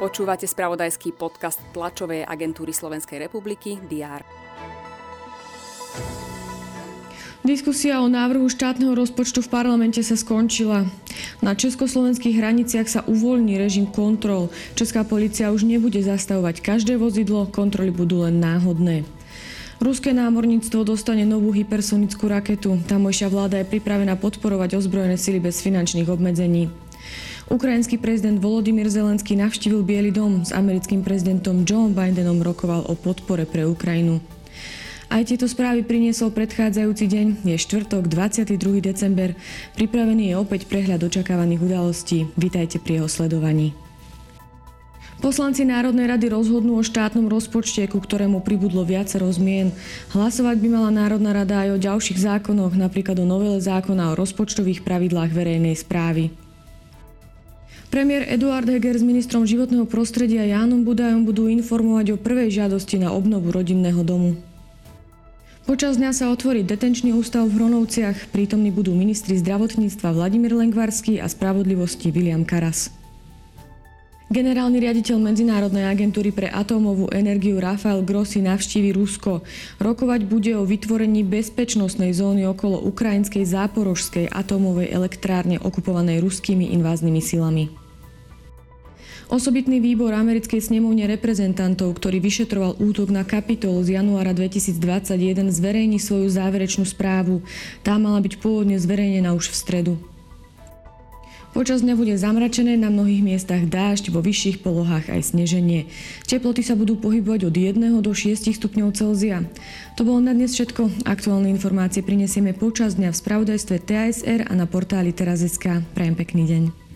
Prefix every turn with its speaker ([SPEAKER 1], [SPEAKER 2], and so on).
[SPEAKER 1] Počúvate spravodajský podcast tlačovej agentúry Slovenskej republiky DR.
[SPEAKER 2] Diskusia o návrhu štátneho rozpočtu v parlamente sa skončila. Na československých hraniciach sa uvoľní režim kontrol. Česká policia už nebude zastavovať každé vozidlo, kontroly budú len náhodné. Ruské námorníctvo dostane novú hypersonickú raketu. Tamojšia vláda je pripravená podporovať ozbrojené sily bez finančných obmedzení. Ukrajinský prezident Volodymyr Zelenský navštívil Biely dom. S americkým prezidentom Joe Bidenom rokoval o podpore pre Ukrajinu. Aj tieto správy priniesol predchádzajúci deň, je štvrtok 22. december. Pripravený je opäť prehľad očakávaných udalostí. Vítajte pri jeho sledovaní. Poslanci Národnej rady rozhodnú o štátnom rozpočte, ku ktorému pribudlo viacero zmien. Hlasovať by mala Národná rada aj o ďalších zákonoch, napríklad o novele zákona o rozpočtových pravidlách verejnej správy. Premiér Eduard Heger s ministrom životného prostredia Jánom Budajom budú informovať o prvej žiadosti na obnovu rodinného domu. Počas dňa sa otvorí detenčný ústav v Hronovciach. Prítomní budú ministri zdravotníctva Vladimír Lengvarský a spravodlivosti William Karas. Generálny riaditeľ Medzinárodnej agentúry pre atómovú energiu Rafael Grossi navštívi Rusko. Rokovať bude o vytvorení bezpečnostnej zóny okolo ukrajinskej záporožskej atómovej elektrárne okupovanej ruskými inváznými silami. Osobitný výbor americkej snemovne reprezentantov, ktorý vyšetroval útok na kapitol z januára 2021, zverejní svoju záverečnú správu. Tá mala byť pôvodne zverejnená už v stredu. Počas dňa bude zamračené, na mnohých miestach dážď, vo vyšších polohách aj sneženie. Teploty sa budú pohybovať od 1 do 6 stupňov Celzia. To bolo na dnes všetko. Aktuálne informácie prinesieme počas dňa v spravodajstve TASR a na portáli teraz.sk. Prajem pekný deň.